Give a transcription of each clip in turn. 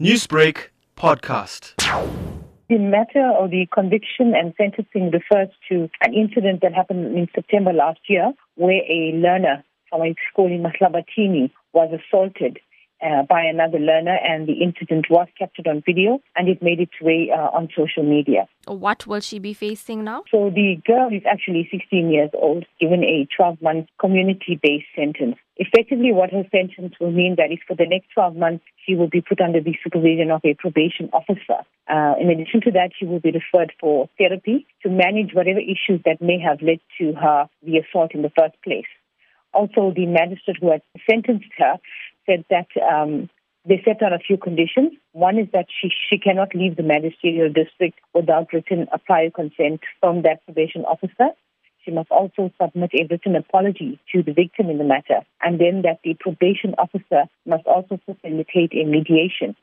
Newsbreak podcast. The matter of the conviction and sentencing refers to an incident that happened in September last year where a learner from a school in Mahlabathini was assaulted uh, by another learner and the incident was captured on video and it made its way uh, on social media. What will she be facing now? So the girl is actually 16 years old, given a 12-month community-based sentence. Effectively, what her sentence will mean that is for the next 12 months, she will be put under the supervision of a probation officer. Uh, in addition to that, she will be referred for therapy to manage whatever issues that may have led to her the assault in the first place. Also, the magistrate who had sentenced her said that um, they set out a few conditions. One is that she, she cannot leave the magisterial district without written a prior consent from that probation officer. She must also submit a written apology to the victim in the matter, and then that the probation officer must also facilitate a mediation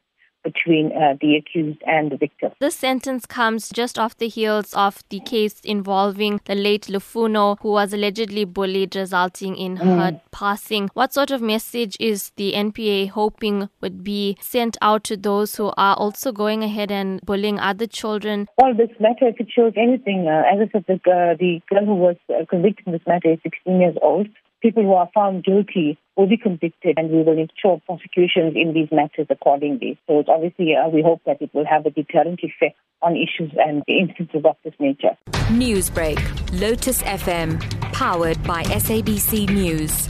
between uh, the accused and the victim. This sentence comes just off the heels of the case involving the late Lufuno, who was allegedly bullied, resulting in mm. her passing. What sort of message is the NPA hoping would be sent out to those who are also going ahead and bullying other children? Well, this matter, if it shows anything, uh, as I said, the, uh, the girl who was uh, convicted in this matter is 16 years old people who are found guilty will be convicted and we will ensure prosecutions in these matters accordingly. So it's obviously, uh, we hope that it will have a deterrent effect on issues and instances of this nature. Newsbreak, Lotus FM, powered by SABC News.